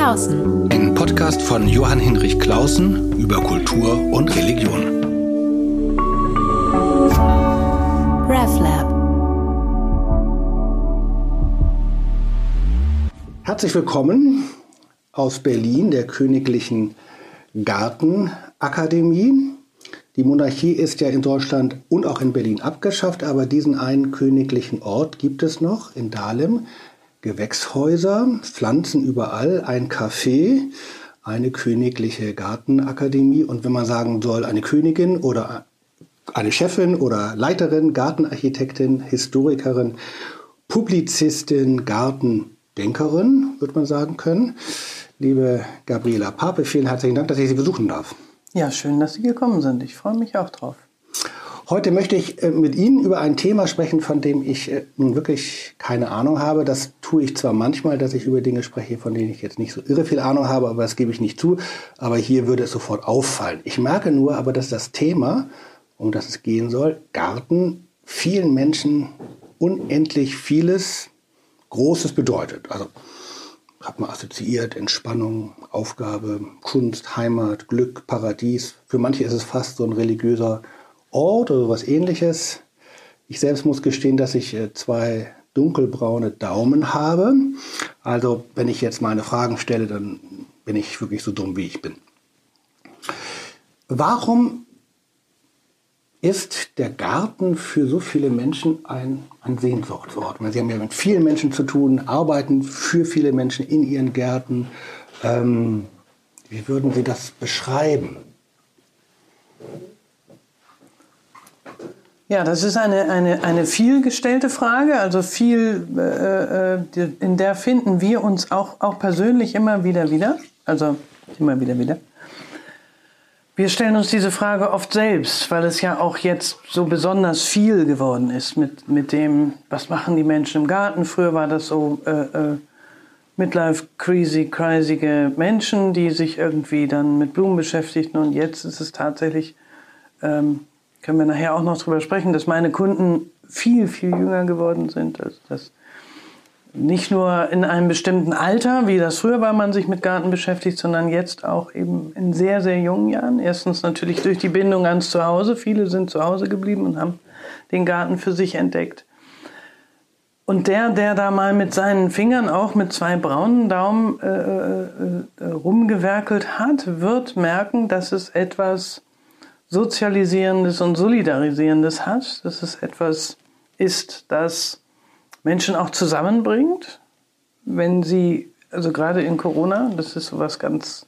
Klausen. Ein Podcast von Johann Hinrich Klausen über Kultur und Religion. RevLab. Herzlich willkommen aus Berlin, der Königlichen Gartenakademie. Die Monarchie ist ja in Deutschland und auch in Berlin abgeschafft, aber diesen einen königlichen Ort gibt es noch in Dahlem. Gewächshäuser, Pflanzen überall, ein Café, eine königliche Gartenakademie und wenn man sagen soll, eine Königin oder eine Chefin oder Leiterin, Gartenarchitektin, Historikerin, Publizistin, Gartendenkerin, würde man sagen können. Liebe Gabriela Pape, vielen herzlichen Dank, dass ich Sie besuchen darf. Ja, schön, dass Sie gekommen sind. Ich freue mich auch drauf. Heute möchte ich äh, mit Ihnen über ein Thema sprechen, von dem ich äh, nun wirklich keine Ahnung habe. Das tue ich zwar manchmal, dass ich über Dinge spreche, von denen ich jetzt nicht so irre viel Ahnung habe, aber das gebe ich nicht zu. Aber hier würde es sofort auffallen. Ich merke nur aber, dass das Thema, um das es gehen soll, Garten, vielen Menschen unendlich vieles Großes bedeutet. Also hat man assoziiert, Entspannung, Aufgabe, Kunst, Heimat, Glück, Paradies. Für manche ist es fast so ein religiöser Ort oder was ähnliches. Ich selbst muss gestehen, dass ich äh, zwei dunkelbraune Daumen habe. Also wenn ich jetzt meine Fragen stelle, dann bin ich wirklich so dumm, wie ich bin. Warum ist der Garten für so viele Menschen ein, ein Sehnsuchtsort. Sie haben ja mit vielen Menschen zu tun, arbeiten für viele Menschen in ihren Gärten. Ähm, wie würden Sie das beschreiben? Ja, das ist eine, eine, eine vielgestellte Frage, also viel, äh, äh in der finden wir uns auch, auch persönlich immer wieder wieder, also immer wieder wieder. Wir stellen uns diese Frage oft selbst, weil es ja auch jetzt so besonders viel geworden ist mit, mit dem, was machen die Menschen im Garten. Früher war das so äh, äh, Midlife crazy, crazyge Menschen, die sich irgendwie dann mit Blumen beschäftigten. Und jetzt ist es tatsächlich, ähm, können wir nachher auch noch drüber sprechen, dass meine Kunden viel, viel jünger geworden sind. Also dass nicht nur in einem bestimmten Alter, wie das früher war, man sich mit Garten beschäftigt, sondern jetzt auch eben in sehr, sehr jungen Jahren. Erstens natürlich durch die Bindung ans Zuhause. Viele sind zu Hause geblieben und haben den Garten für sich entdeckt. Und der, der da mal mit seinen Fingern auch mit zwei braunen Daumen äh, äh, äh rumgewerkelt hat, wird merken, dass es etwas Sozialisierendes und Solidarisierendes hat. Dass es etwas ist, das Menschen auch zusammenbringt, wenn sie, also gerade in Corona, das ist so was ganz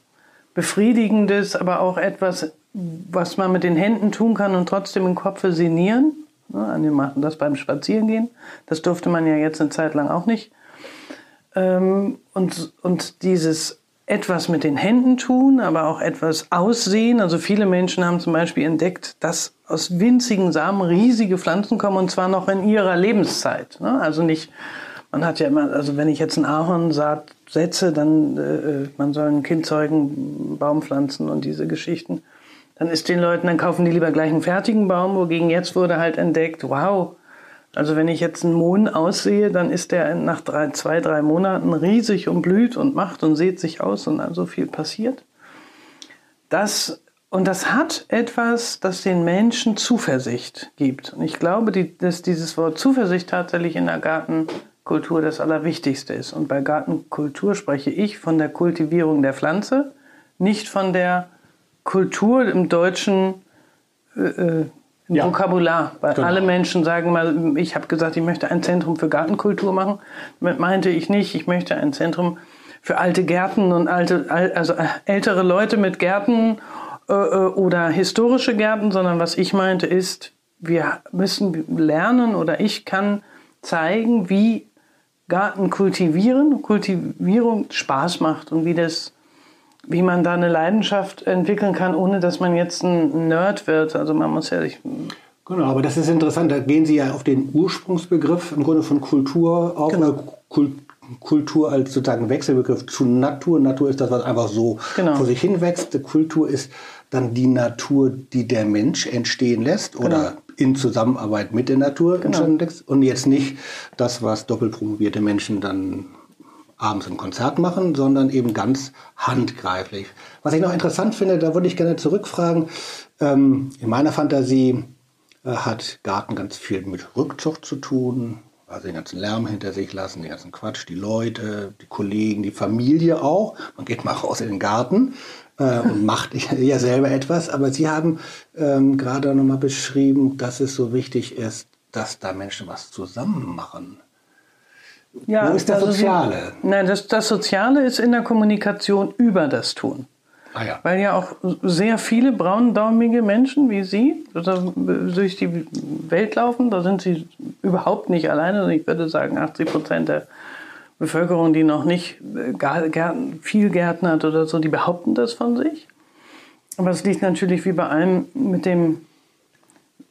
Befriedigendes, aber auch etwas, was man mit den Händen tun kann und trotzdem im Kopf sinnieren. Einige machen das beim Spazierengehen. Das durfte man ja jetzt eine Zeit lang auch nicht. Ähm, und, und dieses etwas mit den Händen tun, aber auch etwas aussehen. Also viele Menschen haben zum Beispiel entdeckt, dass aus winzigen Samen riesige Pflanzen kommen und zwar noch in ihrer Lebenszeit. Ne? Also nicht, man hat ja immer, also wenn ich jetzt ein Ahornsaat setze, dann äh, man soll ein Kind zeugen, Baum pflanzen und diese Geschichten. Dann ist den Leuten, dann kaufen die lieber gleich einen fertigen Baum, wogegen jetzt wurde halt entdeckt, wow, also wenn ich jetzt einen Mohn aussehe, dann ist der nach drei, zwei, drei Monaten riesig und blüht und macht und sieht sich aus und dann so viel passiert. Das, und das hat etwas, das den Menschen Zuversicht gibt. Und ich glaube, die, dass dieses Wort Zuversicht tatsächlich in der Gartenkultur das Allerwichtigste ist. Und bei Gartenkultur spreche ich von der Kultivierung der Pflanze, nicht von der Kultur im Deutschen äh, äh ja. Vokabular. Weil genau. alle Menschen sagen mal, ich habe gesagt, ich möchte ein Zentrum für Gartenkultur machen. Damit meinte ich nicht, ich möchte ein Zentrum für alte Gärten und alte, also äh, ältere Leute mit Gärten äh, äh, oder historische Gärten, sondern was ich meinte ist, wir müssen lernen oder ich kann zeigen, wie Garten kultivieren, Kultivierung Spaß macht und wie das wie man da eine Leidenschaft entwickeln kann, ohne dass man jetzt ein Nerd wird. Also man muss ja. Ich, genau, aber das ist interessant. Da gehen Sie ja auf den Ursprungsbegriff im Grunde von Kultur auf. Genau. Kultur als sozusagen Wechselbegriff zu Natur. Natur ist das, was einfach so genau. vor sich hin wächst. Kultur ist dann die Natur, die der Mensch entstehen lässt oder genau. in Zusammenarbeit mit der Natur genau. entstanden lässt. Und jetzt nicht das, was doppelpromovierte Menschen dann abends ein Konzert machen, sondern eben ganz handgreiflich. Was ich noch interessant finde, da würde ich gerne zurückfragen. Ähm, in meiner Fantasie äh, hat Garten ganz viel mit Rückzucht zu tun, also den ganzen Lärm hinter sich lassen, den ganzen Quatsch, die Leute, die Kollegen, die Familie auch. Man geht mal raus in den Garten äh, und macht ja selber etwas. Aber Sie haben ähm, gerade nochmal beschrieben, dass es so wichtig ist, dass da Menschen was zusammen machen. Ja, Wo ist das also Sie- Soziale? Nein, das, das Soziale ist in der Kommunikation über das Tun. Ah ja. Weil ja auch sehr viele braundaumige Menschen wie Sie also durch die Welt laufen, da sind Sie überhaupt nicht alleine. Ich würde sagen, 80 Prozent der Bevölkerung, die noch nicht äh, Gar- Gärten, viel gärtnert oder so, die behaupten das von sich. Aber es liegt natürlich wie bei allem mit dem,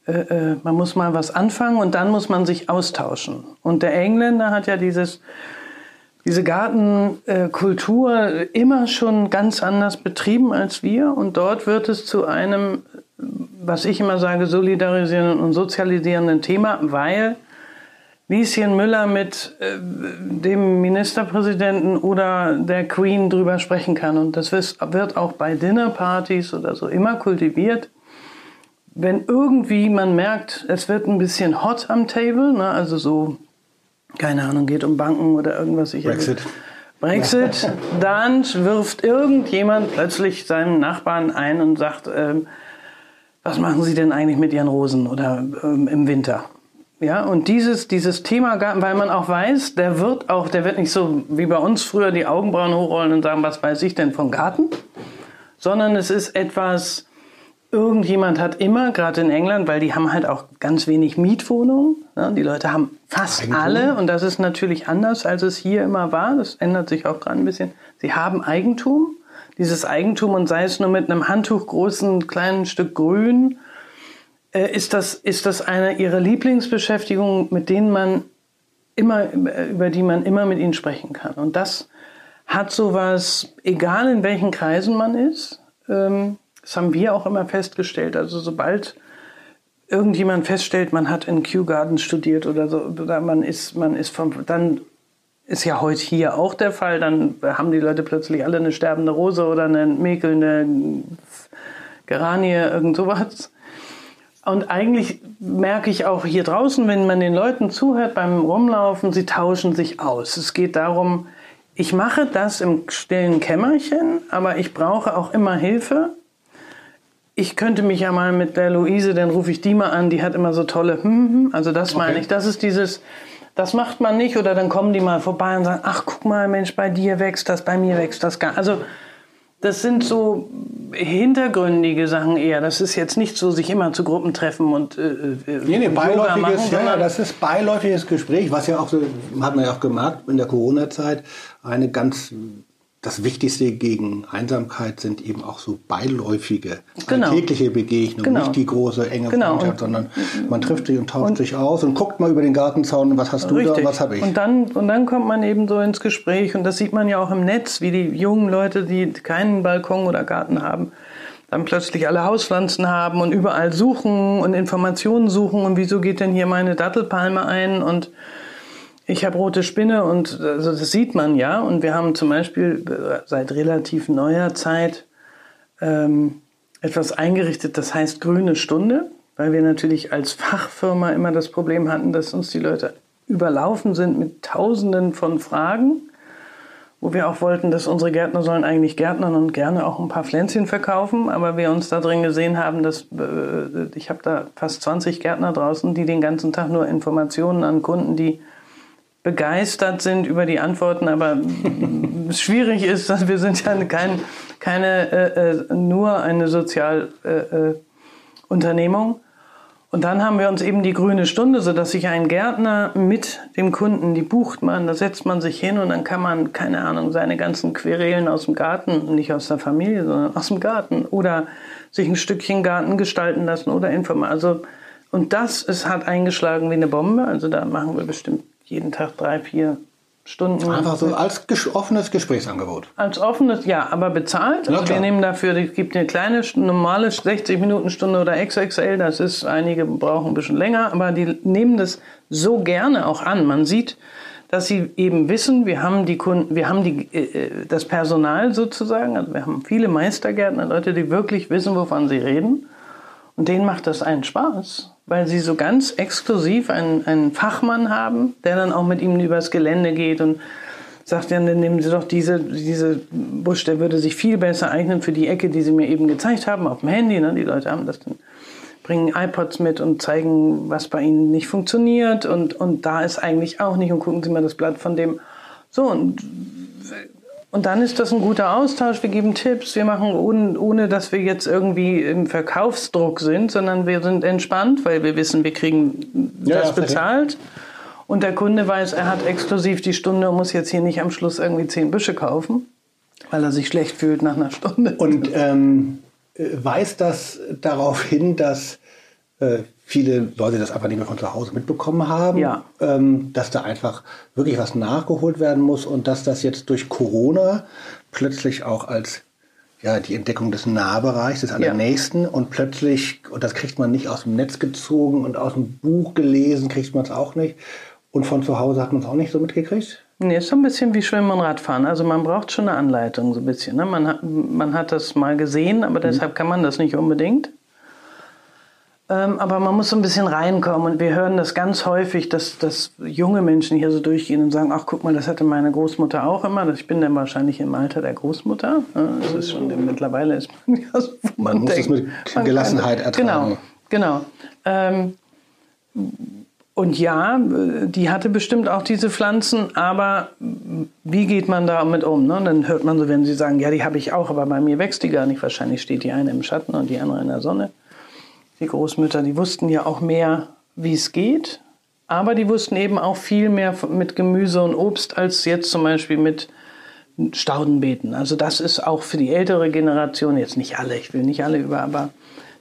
äh, äh, man muss mal was anfangen und dann muss man sich austauschen. Und der Engländer hat ja dieses diese Gartenkultur immer schon ganz anders betrieben als wir. Und dort wird es zu einem, was ich immer sage, solidarisierenden und sozialisierenden Thema, weil Lieschen Müller mit äh, dem Ministerpräsidenten oder der Queen drüber sprechen kann. Und das wird auch bei Dinnerpartys oder so immer kultiviert. Wenn irgendwie man merkt, es wird ein bisschen hot am Table, ne, also so keine Ahnung, geht um Banken oder irgendwas. Ich Brexit. Brexit, dann wirft irgendjemand plötzlich seinen Nachbarn ein und sagt, ähm, was machen Sie denn eigentlich mit Ihren Rosen oder ähm, im Winter? Ja, und dieses, dieses Thema, Garten, weil man auch weiß, der wird auch, der wird nicht so wie bei uns früher die Augenbrauen hochrollen und sagen, was weiß ich denn von Garten? Sondern es ist etwas, irgendjemand hat immer, gerade in England, weil die haben halt auch ganz wenig Mietwohnungen. Ne? Die Leute haben fast Eigentum. alle, und das ist natürlich anders, als es hier immer war. Das ändert sich auch gerade ein bisschen. Sie haben Eigentum. Dieses Eigentum, und sei es nur mit einem Handtuch großen kleinen Stück Grün, äh, ist das, ist das eine ihrer Lieblingsbeschäftigungen, mit denen man immer, über die man immer mit ihnen sprechen kann. Und das hat sowas, egal in welchen Kreisen man ist, ähm, das haben wir auch immer festgestellt. Also sobald irgendjemand feststellt, man hat in Kew Gardens studiert oder so, oder man ist, man ist vom, dann ist ja heute hier auch der Fall, dann haben die Leute plötzlich alle eine sterbende Rose oder eine mäkelnde Geranie, irgend sowas. Und eigentlich merke ich auch hier draußen, wenn man den Leuten zuhört beim Rumlaufen, sie tauschen sich aus. Es geht darum, ich mache das im stillen Kämmerchen, aber ich brauche auch immer Hilfe. Ich könnte mich ja mal mit der Luise, dann rufe ich die mal an, die hat immer so tolle, hm, hm, also das meine Okay. ich, das ist dieses, das macht man nicht oder dann kommen die mal vorbei und sagen, ach guck mal Mensch, bei dir wächst das, bei mir wächst das gar, also das sind so hintergründige Sachen eher. Das ist jetzt nicht so, sich immer zu Gruppen treffen und äh, äh, Nee, nee, beiläufiges, machen, ja, das ist beiläufiges Gespräch, was ja auch so, hat man ja auch gemerkt in der Corona-Zeit, eine ganz, das Wichtigste gegen Einsamkeit sind eben auch so beiläufige, Genau. alltägliche Begegnungen, Genau. nicht die große, enge Genau. Freundschaft, sondern man trifft sich und tauscht sich aus und guckt mal über den Gartenzaun, was hast du da und was habe ich. Und dann, und dann kommt man eben so ins Gespräch und das sieht man ja auch im Netz, wie die jungen Leute, die keinen Balkon oder Garten haben, dann plötzlich alle Hauspflanzen haben und überall suchen und Informationen suchen und wieso geht denn hier meine Dattelpalme ein und ich habe rote Spinne und also das sieht man ja. Und wir haben zum Beispiel äh, seit relativ neuer Zeit ähm, etwas eingerichtet, das heißt Grüne Stunde, weil wir natürlich als Fachfirma immer das Problem hatten, dass uns die Leute überlaufen sind mit Tausenden von Fragen, wo wir auch wollten, dass unsere Gärtner sollen eigentlich Gärtnern und gerne auch ein paar Pflänzchen verkaufen, aber wir uns da drin gesehen haben, dass äh, ich habe da fast 20 Gärtner draußen, die den ganzen Tag nur Informationen an Kunden, die begeistert sind über die Antworten, aber schwierig ist, dass wir sind ja kein, keine äh, äh, nur eine Sozialunternehmung. Äh, äh, und dann haben wir uns eben die grüne Stunde, so dass sich ein Gärtner mit dem Kunden, die bucht man, da setzt man sich hin und dann kann man, keine Ahnung, seine ganzen Querelen aus dem Garten, nicht aus der Familie, sondern aus dem Garten oder sich ein Stückchen Garten gestalten lassen oder informieren. Also, und das es hat eingeschlagen wie eine Bombe. Also da machen wir bestimmt jeden Tag drei, vier Stunden. Einfach so als ges offenes Gesprächsangebot. Als offenes, ja, aber bezahlt. Also wir nehmen dafür, es gibt eine kleine, normale 60-Minuten-Stunde oder XXL, das ist, einige brauchen ein bisschen länger, aber die nehmen das so gerne auch an. Man sieht, dass sie eben wissen, wir haben die Kunden, wir haben die, äh, das Personal sozusagen, also wir haben viele Meistergärtner, Leute, die wirklich wissen, wovon sie reden. Und denen macht das einen Spaß, weil sie so ganz exklusiv einen, einen Fachmann haben, der dann auch mit ihnen übers Gelände geht und sagt, ja, dann nehmen Sie doch diese, diese Busch, der würde sich viel besser eignen für die Ecke, die Sie mir eben gezeigt haben, auf dem Handy. Ne? Die Leute haben das dann, bringen iPods mit und zeigen, was bei ihnen nicht funktioniert und, und da ist eigentlich auch nicht und gucken Sie mal das Blatt von dem. So, und, und dann ist das ein guter Austausch. Wir geben Tipps, wir machen, ohne, ohne dass wir jetzt irgendwie im Verkaufsdruck sind, sondern wir sind entspannt, weil wir wissen, wir kriegen Ja, das ja, bezahlt. Und der Kunde weiß, er hat exklusiv die Stunde und muss jetzt hier nicht am Schluss irgendwie zehn Büsche kaufen, weil er sich schlecht fühlt nach einer Stunde. Und ähm, äh, weist das darauf hin, dass äh, viele Leute das einfach nicht mehr von zu Hause mitbekommen haben, Ja. ähm, dass da einfach wirklich was nachgeholt werden muss und dass das jetzt durch Corona plötzlich auch als ja, die Entdeckung des Nahbereichs, des Allernächsten und plötzlich, und das kriegt man nicht aus dem Netz gezogen und aus dem Buch gelesen, kriegt man es auch nicht. Und von zu Hause hat man es auch nicht so mitgekriegt. Nee, ist so ein bisschen wie Schwimmen und Radfahren. Also man braucht schon eine Anleitung, so ein bisschen. Ne? Man, man hat das mal gesehen, aber deshalb kann man das nicht unbedingt. Ähm, aber man muss so ein bisschen reinkommen und wir hören das ganz häufig, dass, dass junge Menschen hier so durchgehen und sagen, ach guck mal, das hatte meine Großmutter auch immer. Ich bin dann wahrscheinlich im Alter der Großmutter. Das ist schon, mittlerweile ist man ja so, wo Man muss es mit man Gelassenheit ertragen. Genau, genau. Ähm, und ja, die hatte bestimmt auch diese Pflanzen, aber wie geht man damit um? Ne? Dann hört man so, wenn sie sagen, ja, die habe ich auch, aber bei mir wächst die gar nicht. Wahrscheinlich steht die eine im Schatten und die andere in der Sonne. Die Großmütter, die wussten ja auch mehr, wie es geht, aber die wussten eben auch viel mehr mit Gemüse und Obst als jetzt zum Beispiel mit Staudenbeeten. Also das ist auch für die ältere Generation, jetzt nicht alle, ich will nicht alle über, aber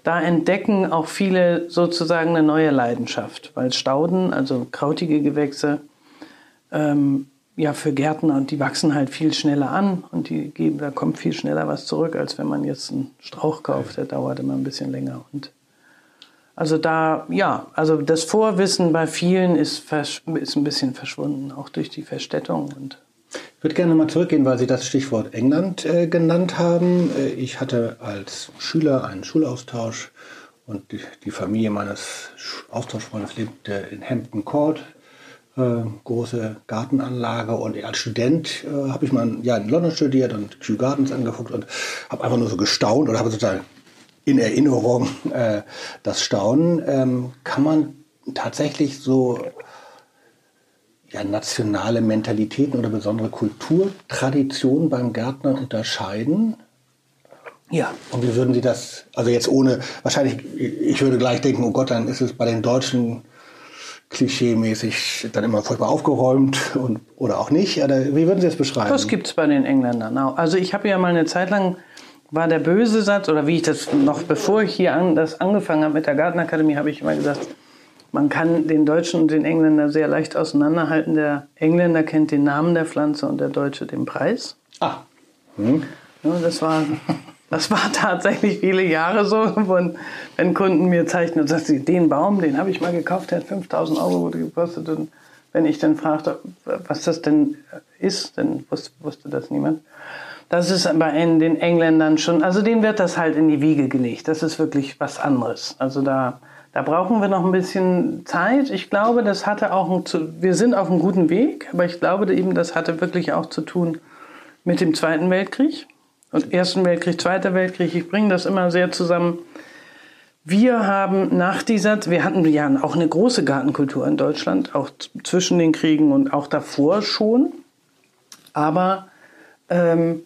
da entdecken auch viele sozusagen eine neue Leidenschaft, weil Stauden, also krautige Gewächse, ähm, ja für Gärtner und die wachsen halt viel schneller an und die geben, da kommt viel schneller was zurück, als wenn man jetzt einen Strauch kauft, der dauert immer ein bisschen länger und also da, ja, also das Vorwissen bei vielen ist, ist ein bisschen verschwunden, auch durch die Verstädtung und Ich würde gerne mal zurückgehen, weil Sie das Stichwort England äh, genannt haben. Äh, ich hatte als Schüler einen Schulaustausch und die, die Familie meines Sch- Austauschfreundes lebte in Hampton Court. Äh, große Gartenanlage und als Student äh, habe ich mal ein Jahr in London studiert und Kew Gardens angeguckt und habe einfach nur so gestaunt oder habe sozusagen in Erinnerung äh, das Staunen. Ähm, kann man tatsächlich so ja, nationale Mentalitäten oder besondere Kulturtraditionen beim Gärtner unterscheiden? ja, Und wie würden Sie das, also jetzt ohne, wahrscheinlich, ich würde gleich denken, oh Gott, dann ist es bei den Deutschen klischeemäßig dann immer furchtbar aufgeräumt und, oder auch nicht. Oder wie würden Sie das beschreiben? Das gibt es bei den Engländern auch. Also ich habe ja mal eine Zeit lang, war der böse Satz, oder wie ich das noch bevor ich hier an, das angefangen habe mit der Gartenakademie, habe ich immer gesagt, man kann den Deutschen und den Engländer sehr leicht auseinanderhalten. Der Engländer kennt den Namen der Pflanze und der Deutsche den Preis. Ah, Ja, das, war, das war tatsächlich viele Jahre so, wenn, wenn Kunden mir zeichnen und sagen, den Baum, den habe ich mal gekauft, der hat 5000 Euro gekostet. Und wenn ich dann fragte, was das denn ist, dann wusste, wusste das niemand. Das ist bei den Engländern schon, also denen wird das halt in die Wiege gelegt. Das ist wirklich was anderes. Also da, da brauchen wir noch ein bisschen Zeit. Ich glaube, das hatte auch, ein, wir sind auf einem guten Weg, aber ich glaube eben, das hatte wirklich auch zu tun mit dem Zweiten Weltkrieg und Ersten Weltkrieg, Zweiter Weltkrieg. Ich bringe das immer sehr zusammen. Wir haben nach dieser, wir hatten ja auch eine große Gartenkultur in Deutschland, auch zwischen den Kriegen und auch davor schon. Aber ähm,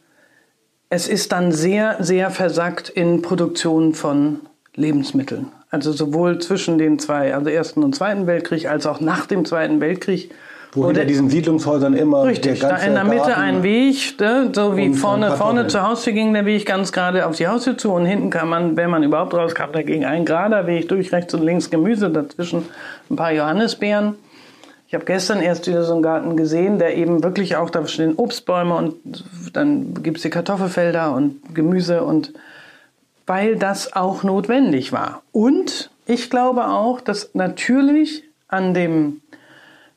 es ist dann sehr, sehr versackt in Produktion von Lebensmitteln. Also sowohl zwischen den zwei, also Ersten und Zweiten Weltkrieg, als auch nach dem Zweiten Weltkrieg. wo hinter diesen Siedlungshäusern immer Richtig, der da ganze in der Mitte Garten- ein Weg, ne, so wie vorne, vorne zur Haustür ging der Weg ganz gerade auf die Haustür zu und hinten kann man, wenn man überhaupt rauskam, dagegen ein gerader Weg durch rechts und links Gemüse, dazwischen ein paar Johannisbeeren. Ich habe gestern erst wieder so einen Garten gesehen, der eben wirklich auch, da stehen Obstbäume und dann gibt es die Kartoffelfelder und Gemüse und weil das auch notwendig war. Und ich glaube auch, dass natürlich an dem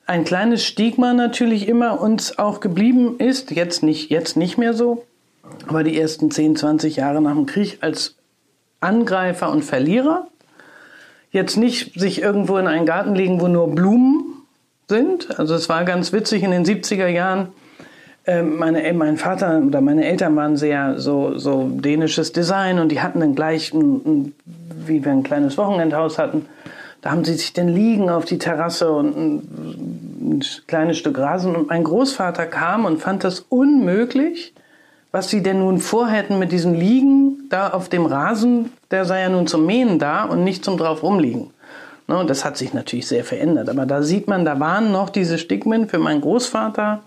ein kleines Stigma natürlich immer uns auch geblieben ist, jetzt nicht, jetzt nicht mehr so, aber die ersten 10, 20 Jahre nach dem Krieg als Angreifer und Verlierer. Jetzt nicht sich irgendwo in einen Garten legen, wo nur Blumen sind. Also es war ganz witzig in den 70er Jahren. Ähm, meine, mein Vater oder meine Eltern waren sehr so, so dänisches Design und die hatten dann gleich, ein, ein, wie wir ein kleines Wochenendhaus hatten, da haben sie sich dann liegen auf die Terrasse und ein, ein kleines Stück Rasen. Und mein Großvater kam und fand das unmöglich, was sie denn nun vorhätten mit diesem Liegen da auf dem Rasen. Der sei ja nun zum Mähen da und nicht zum drauf rumliegen. Ne, das hat sich natürlich sehr verändert. Aber da sieht man, da waren noch diese Stigmen. Für meinen Großvater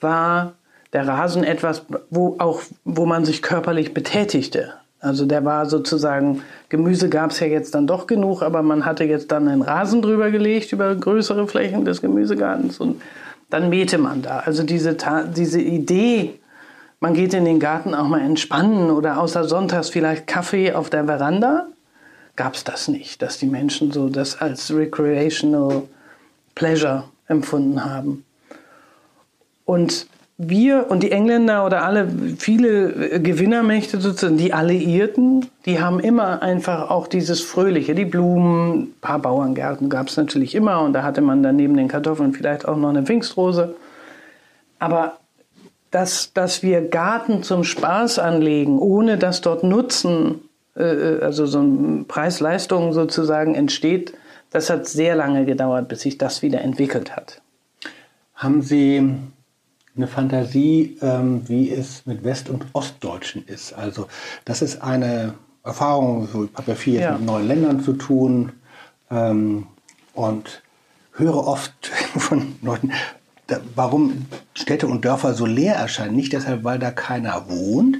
war der Rasen etwas, wo auch, wo man sich körperlich betätigte. Also der war sozusagen, Gemüse gab es ja jetzt dann doch genug, aber man hatte jetzt dann einen Rasen drüber gelegt über größere Flächen des Gemüsegartens und dann mähte man da. Also diese, diese Idee, man geht in den Garten auch mal entspannen oder außer sonntags vielleicht Kaffee auf der Veranda, gab es das nicht, dass die Menschen so das als recreational pleasure empfunden haben. Und wir und die Engländer oder alle, viele Gewinnermächte sozusagen, die Alliierten, die haben immer einfach auch dieses Fröhliche, die Blumen, ein paar Bauerngärten gab es natürlich immer und da hatte man dann neben den Kartoffeln vielleicht auch noch eine Pfingstrose. Aber dass, dass wir Garten zum Spaß anlegen, ohne dass dort Nutzen, äh, also so ein Preis-Leistung sozusagen entsteht, das hat sehr lange gedauert, bis sich das wieder entwickelt hat. Haben Sie eine Fantasie, ähm, wie es mit West- und Ostdeutschen ist. Also das ist eine Erfahrung, ich habe ja viel ja. mit neuen Ländern zu tun ähm, und höre oft von Leuten, warum Städte und Dörfer so leer erscheinen. Nicht deshalb, weil da keiner wohnt,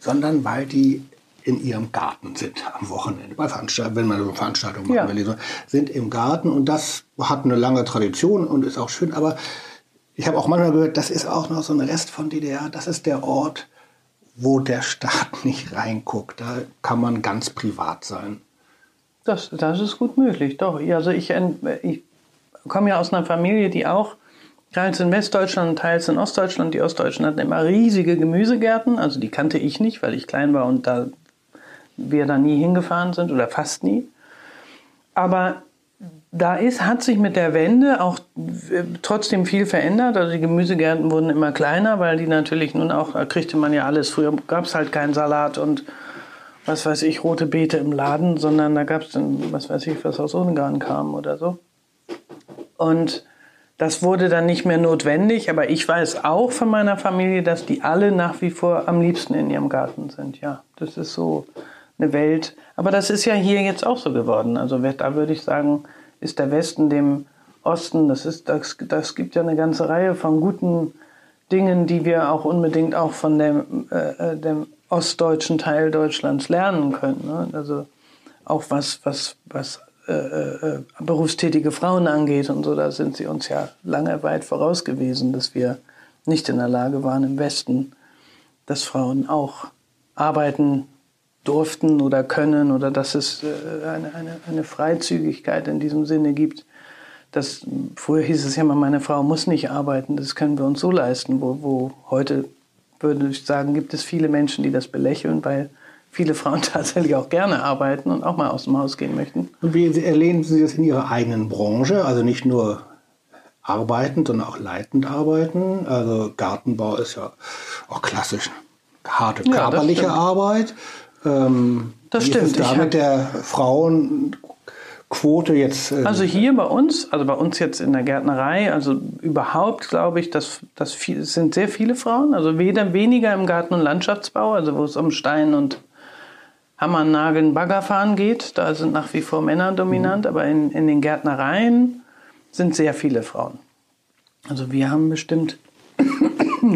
sondern weil die in ihrem Garten sind am Wochenende, bei Veranstaltungen, wenn man so Veranstaltungen machen ja. will, so, sind im Garten und das hat eine lange Tradition und ist auch schön, aber ich habe auch manchmal gehört, das ist auch noch so ein Rest von DDR. Das ist der Ort, wo der Staat nicht reinguckt. Da kann man ganz privat sein. Das, das ist gut möglich, doch. Also ich, ich komme ja aus einer Familie, die auch teils in Westdeutschland und teils in Ostdeutschland. Die Ostdeutschen hatten immer riesige Gemüsegärten. Also die kannte ich nicht, weil ich klein war und da wir da nie hingefahren sind oder fast nie. Aber da ist, hat sich mit der Wende auch äh, trotzdem viel verändert. Also die Gemüsegärten wurden immer kleiner, weil die natürlich nun auch, da kriegte man ja alles. Früher gab es halt keinen Salat und was weiß ich, rote Beete im Laden, sondern da gab es dann, was weiß ich, was aus Ungarn kam oder so. Und das wurde dann nicht mehr notwendig, aber ich weiß auch von meiner Familie, dass die alle nach wie vor am liebsten in ihrem Garten sind. Ja, das ist so eine Welt. Aber das ist ja hier jetzt auch so geworden. Also da würde ich sagen, ist der Westen dem Osten, das, ist, das, das gibt ja eine ganze Reihe von guten Dingen, die wir auch unbedingt auch von dem, äh, äh, dem ostdeutschen Teil Deutschlands lernen können. Ne? Also auch was, was, was äh, äh, berufstätige Frauen angeht und so, da sind sie uns ja lange weit voraus gewesen, dass wir nicht in der Lage waren im Westen, dass Frauen auch arbeiten durften oder können oder dass es äh, eine, eine, eine Freizügigkeit in diesem Sinne gibt. Das, früher hieß es ja mal, meine Frau muss nicht arbeiten, das können wir uns so leisten, wo, wo heute würde ich sagen, gibt es viele Menschen, die das belächeln, weil viele Frauen tatsächlich auch gerne arbeiten und auch mal aus dem Haus gehen möchten. Und wie erleben Sie das in Ihrer eigenen Branche? Also nicht nur arbeitend, sondern auch leitend arbeiten. Also Gartenbau ist ja auch klassisch harte körperliche ja, Arbeit. Ähm, das stimmt. Da mit der Frauenquote jetzt? Äh, also hier bei uns, also bei uns jetzt in der Gärtnerei, also überhaupt glaube ich, dass das sind sehr viele Frauen. Also weder weniger im Garten- und Landschaftsbau, also wo es um Stein und Hammer, Nageln, Baggerfahren geht. Da sind nach wie vor Männer dominant, mhm. aber in, in den Gärtnereien sind sehr viele Frauen. Also wir haben bestimmt,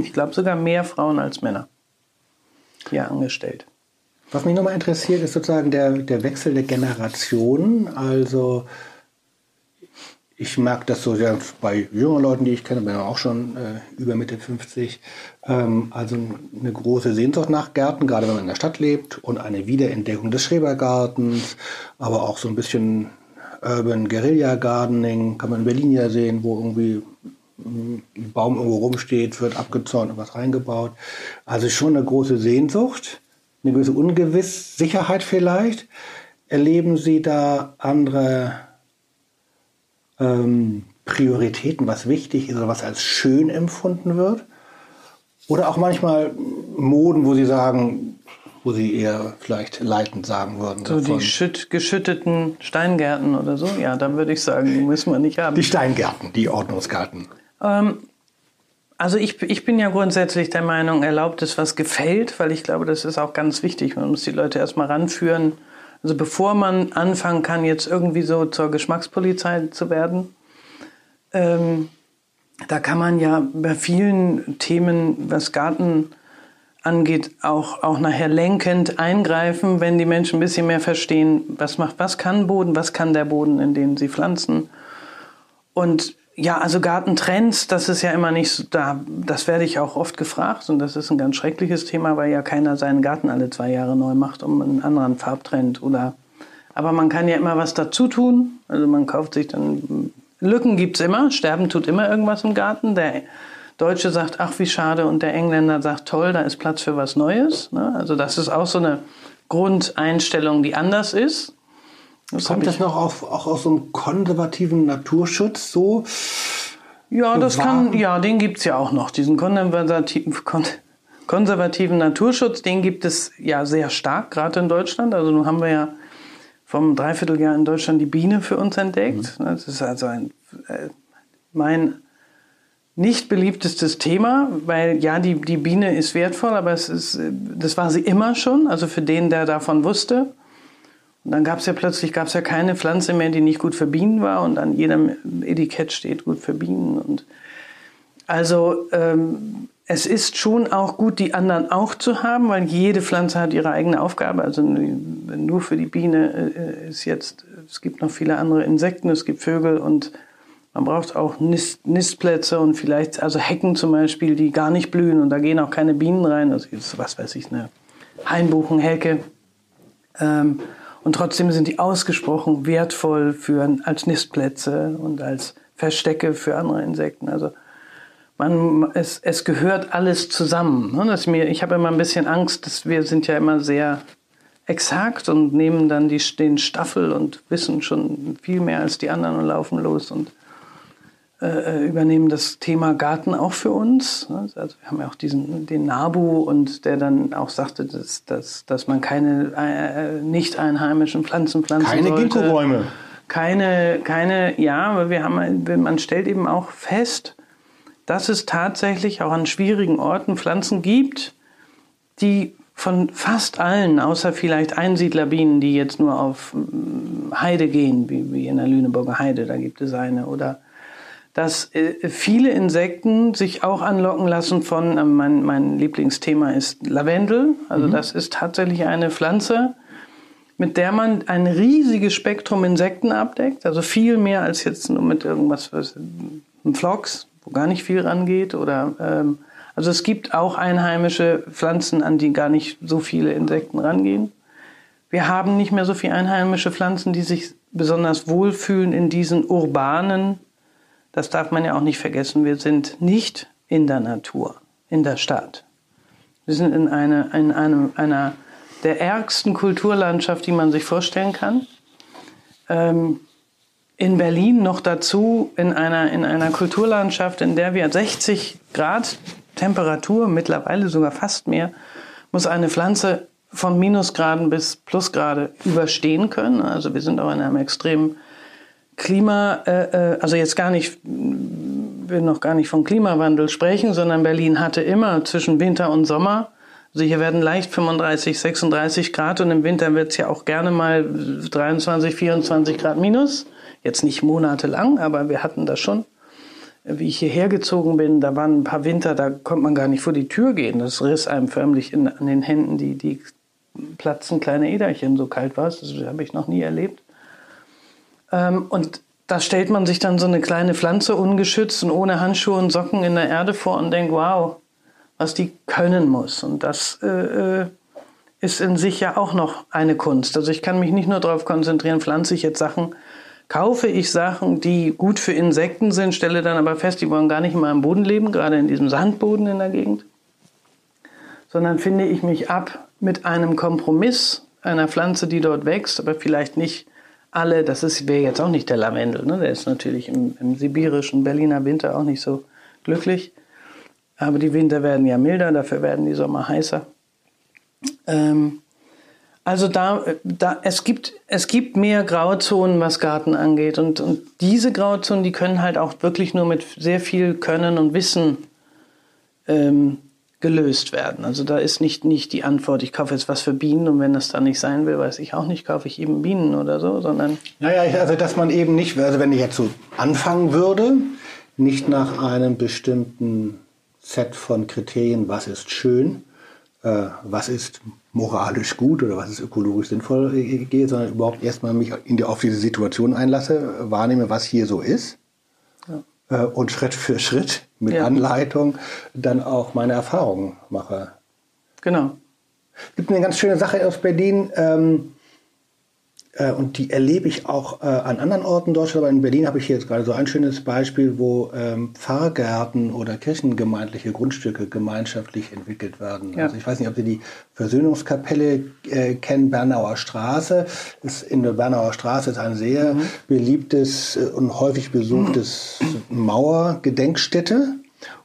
ich glaube sogar mehr Frauen als Männer hier angestellt. Was mich nochmal interessiert, ist sozusagen der, der Wechsel der Generationen. Also ich merke das so ja, bei jungen Leuten, die ich kenne, bin ja auch schon äh, über Mitte 50. Ähm, also eine große Sehnsucht nach Gärten, gerade wenn man in der Stadt lebt und eine Wiederentdeckung des Schrebergartens, aber auch so ein bisschen Urban Guerilla Gardening, kann man in Berlin ja sehen, wo irgendwie ein Baum irgendwo rumsteht, wird abgezäunt und was reingebaut. Also schon eine große Sehnsucht, eine gewisse Ungewiss, Sicherheit vielleicht. Erleben Sie da andere ähm, Prioritäten, was wichtig ist oder was als schön empfunden wird? Oder auch manchmal Moden, wo Sie sagen, wo Sie eher vielleicht leitend sagen würden. So davon. die schütt, geschütteten Steingärten oder so, ja, dann würde ich sagen, die müssen wir nicht haben. Die Steingärten, die Ordnungsgarten. Ähm, also ich, ich bin ja grundsätzlich der Meinung, erlaubt es, was gefällt, weil ich glaube, das ist auch ganz wichtig. Man muss die Leute erstmal ranführen. Also bevor man anfangen kann, jetzt irgendwie so zur Geschmackspolizei zu werden, ähm, da kann man ja bei vielen Themen, was Garten angeht, auch, auch nachher lenkend eingreifen, wenn die Menschen ein bisschen mehr verstehen, was macht, was kann Boden, was kann der Boden, in dem sie pflanzen. Und ja, also Gartentrends, das ist ja immer nicht so, da, das werde ich auch oft gefragt und das ist ein ganz schreckliches Thema, weil ja keiner seinen Garten alle zwei Jahre neu macht um einen anderen Farbtrend oder, aber man kann ja immer was dazu tun. Also man kauft sich dann, Lücken gibt's immer, sterben tut immer irgendwas im Garten. Der Deutsche sagt, ach wie schade und der Engländer sagt, toll, da ist Platz für was Neues. Ne? Also das ist auch so eine Grundeinstellung, die anders ist. Das Kommt das noch auf, auch aus so einem konservativen Naturschutz so? Ja, das kann, ja, den gibt es ja auch noch. Diesen konservativen, konservativen Naturschutz, den gibt es ja sehr stark, gerade in Deutschland. Also nun haben wir ja vom Dreivierteljahr in Deutschland die Biene für uns entdeckt. Mhm. Das ist also ein, äh, mein nicht beliebtestes Thema, weil ja, die, die Biene ist wertvoll, aber es ist, das war sie immer schon, also für den, der davon wusste. Und dann gab es ja plötzlich gab's ja keine Pflanze mehr, die nicht gut für Bienen war und an jedem Etikett steht gut für Bienen. Und also ähm, es ist schon auch gut, die anderen auch zu haben, weil jede Pflanze hat ihre eigene Aufgabe. Also nur für die Biene äh, ist jetzt, es gibt noch viele andere Insekten, es gibt Vögel und man braucht auch Nist, Nistplätze und vielleicht, also Hecken zum Beispiel, die gar nicht blühen und da gehen auch keine Bienen rein. Also was weiß ich, eine Hainbuchenhecke. Ähm, und trotzdem sind die ausgesprochen wertvoll für, als Nistplätze und als Verstecke für andere Insekten. Also man, es, es gehört alles zusammen. Ne? Mir, ich habe immer ein bisschen Angst, dass wir sind ja immer sehr exakt und nehmen dann die, den Staffel und wissen schon viel mehr als die anderen und laufen los und äh, übernehmen das Thema Garten auch für uns. Also wir haben ja auch diesen, den Nabu und der dann auch sagte, dass, dass, dass man keine äh, nicht einheimischen Pflanzen pflanzen keine sollte. Keine Ginkgo-Bäume. Keine, keine, ja, aber wir haben, man stellt eben auch fest, dass es tatsächlich auch an schwierigen Orten Pflanzen gibt, die von fast allen, außer vielleicht Einsiedlerbienen, die jetzt nur auf mm, Heide gehen, wie, wie in der Lüneburger Heide, da gibt es eine, oder dass äh, viele Insekten sich auch anlocken lassen von, äh, mein, mein Lieblingsthema ist Lavendel. Also mhm. das ist tatsächlich eine Pflanze, mit der man ein riesiges Spektrum Insekten abdeckt. Also viel mehr als jetzt nur mit irgendwas, was, ein Phlox, wo gar nicht viel rangeht. Oder, ähm, also es gibt auch einheimische Pflanzen, an die gar nicht so viele Insekten rangehen. Wir haben nicht mehr so viele einheimische Pflanzen, die sich besonders wohlfühlen in diesen urbanen das darf man ja auch nicht vergessen, wir sind nicht in der Natur, in der Stadt. Wir sind in, eine, in einem, einer der ärgsten Kulturlandschaft, die man sich vorstellen kann. Ähm, in Berlin noch dazu in einer, in einer Kulturlandschaft, in der wir 60 Grad Temperatur, mittlerweile sogar fast mehr, muss eine Pflanze von Minusgraden bis Plusgrade überstehen können. Also wir sind auch in einem extremen Klima, äh, äh, also jetzt gar nicht, will noch gar nicht vom Klimawandel sprechen, sondern Berlin hatte immer zwischen Winter und Sommer, also hier werden leicht 35, 36 Grad und im Winter wird es ja auch gerne mal 23, 24 Grad minus. Jetzt nicht monatelang, aber wir hatten das schon. Wie ich hierher gezogen bin, da waren ein paar Winter, da konnte man gar nicht vor die Tür gehen. Das riss einem förmlich in, an den Händen die, die platzen kleine Äderchen, so kalt war es. Das habe ich noch nie erlebt. Ähm, und da stellt man sich dann so eine kleine Pflanze ungeschützt und ohne Handschuhe und Socken in der Erde vor und denkt, wow, was die können muss. Und das äh, äh, ist in sich ja auch noch eine Kunst. Also ich kann mich nicht nur darauf konzentrieren, pflanze ich jetzt Sachen kaufe ich Sachen, die gut für Insekten sind, stelle dann aber fest, die wollen gar nicht in meinem Boden leben, gerade in diesem Sandboden in der Gegend, sondern finde ich mich ab mit einem Kompromiss einer Pflanze, die dort wächst, aber vielleicht nicht alle, das wäre jetzt auch nicht der Lavendel, ne? der ist natürlich im, im sibirischen Berliner Winter auch nicht so glücklich, aber die Winter werden ja milder, dafür werden die Sommer heißer. Ähm, also da, da es gibt es gibt mehr Grauzonen, was Garten angeht und und diese Grauzonen, die können halt auch wirklich nur mit sehr viel Können und Wissen ähm, gelöst werden. Also da ist nicht nicht die Antwort, ich kaufe jetzt was für Bienen und wenn das dann nicht sein will, weiß ich auch nicht, kaufe ich eben Bienen oder so, sondern naja, also dass man eben nicht, also wenn ich jetzt so anfangen würde, nicht nach einem bestimmten Set von Kriterien, was ist schön, äh, was ist moralisch gut oder was ist ökologisch sinnvoll gehe, sondern überhaupt erstmal mich in die, auf diese Situation einlasse, wahrnehme, was hier so ist äh, und Schritt für Schritt mit ja. Anleitung dann auch meine Erfahrungen mache. Genau. Es gibt eine ganz schöne Sache aus Berlin. Ähm, äh, und die erlebe ich auch äh, an anderen Orten in Deutschland, aber in Berlin habe ich hier jetzt gerade so ein schönes Beispiel, wo ähm, Pfarrgärten oder kirchengemeindliche Grundstücke gemeinschaftlich entwickelt werden. Ja. Also ich weiß nicht, ob Sie die Versöhnungskapelle äh, kennen, Bernauer Straße. Ist in der Bernauer Straße ist ein sehr mhm. beliebtes äh, und häufig besuchtes mhm. Mauergedenkstätte.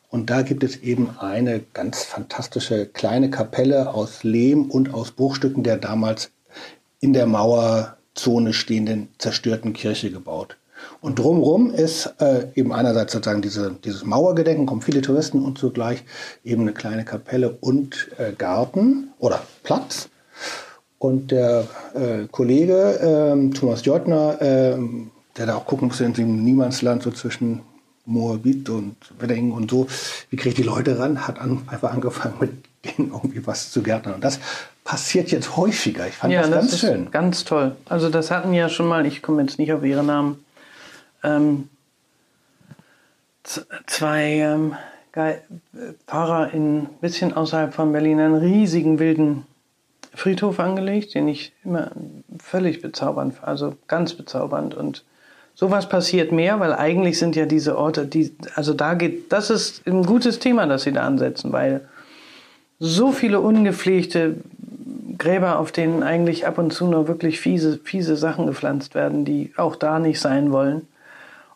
Und da gibt es eben eine ganz fantastische kleine Kapelle aus Lehm und aus Bruchstücken der damals in der Mauer Zone stehenden zerstörten Kirche gebaut. Und drumherum ist äh, eben einerseits sozusagen diese, dieses Mauergedenken, kommen viele Touristen und zugleich eben eine kleine Kapelle und äh, Garten oder Platz. Und der äh, Kollege ähm, Thomas Jottner, ähm, der da auch gucken musste in diesem Niemandsland so zwischen Moabit und Wedding und so, wie kriege ich die Leute ran, hat an, einfach angefangen mit denen irgendwie was zu gärtnern. Und das passiert jetzt häufiger. Ich fand ja, das ganz das schön. Ganz toll. Also das hatten ja schon mal, ich komme jetzt nicht auf ihre Namen, ähm, zwei ähm, Pfarrer in bisschen außerhalb von Berlin einen riesigen wilden Friedhof angelegt, den ich immer völlig bezaubernd, also ganz bezaubernd und sowas passiert mehr, weil eigentlich sind ja diese Orte, die, also da geht, das ist ein gutes Thema, das sie da ansetzen, weil so viele ungepflegte Gräber, auf denen eigentlich ab und zu nur wirklich fiese, fiese Sachen gepflanzt werden, die auch da nicht sein wollen.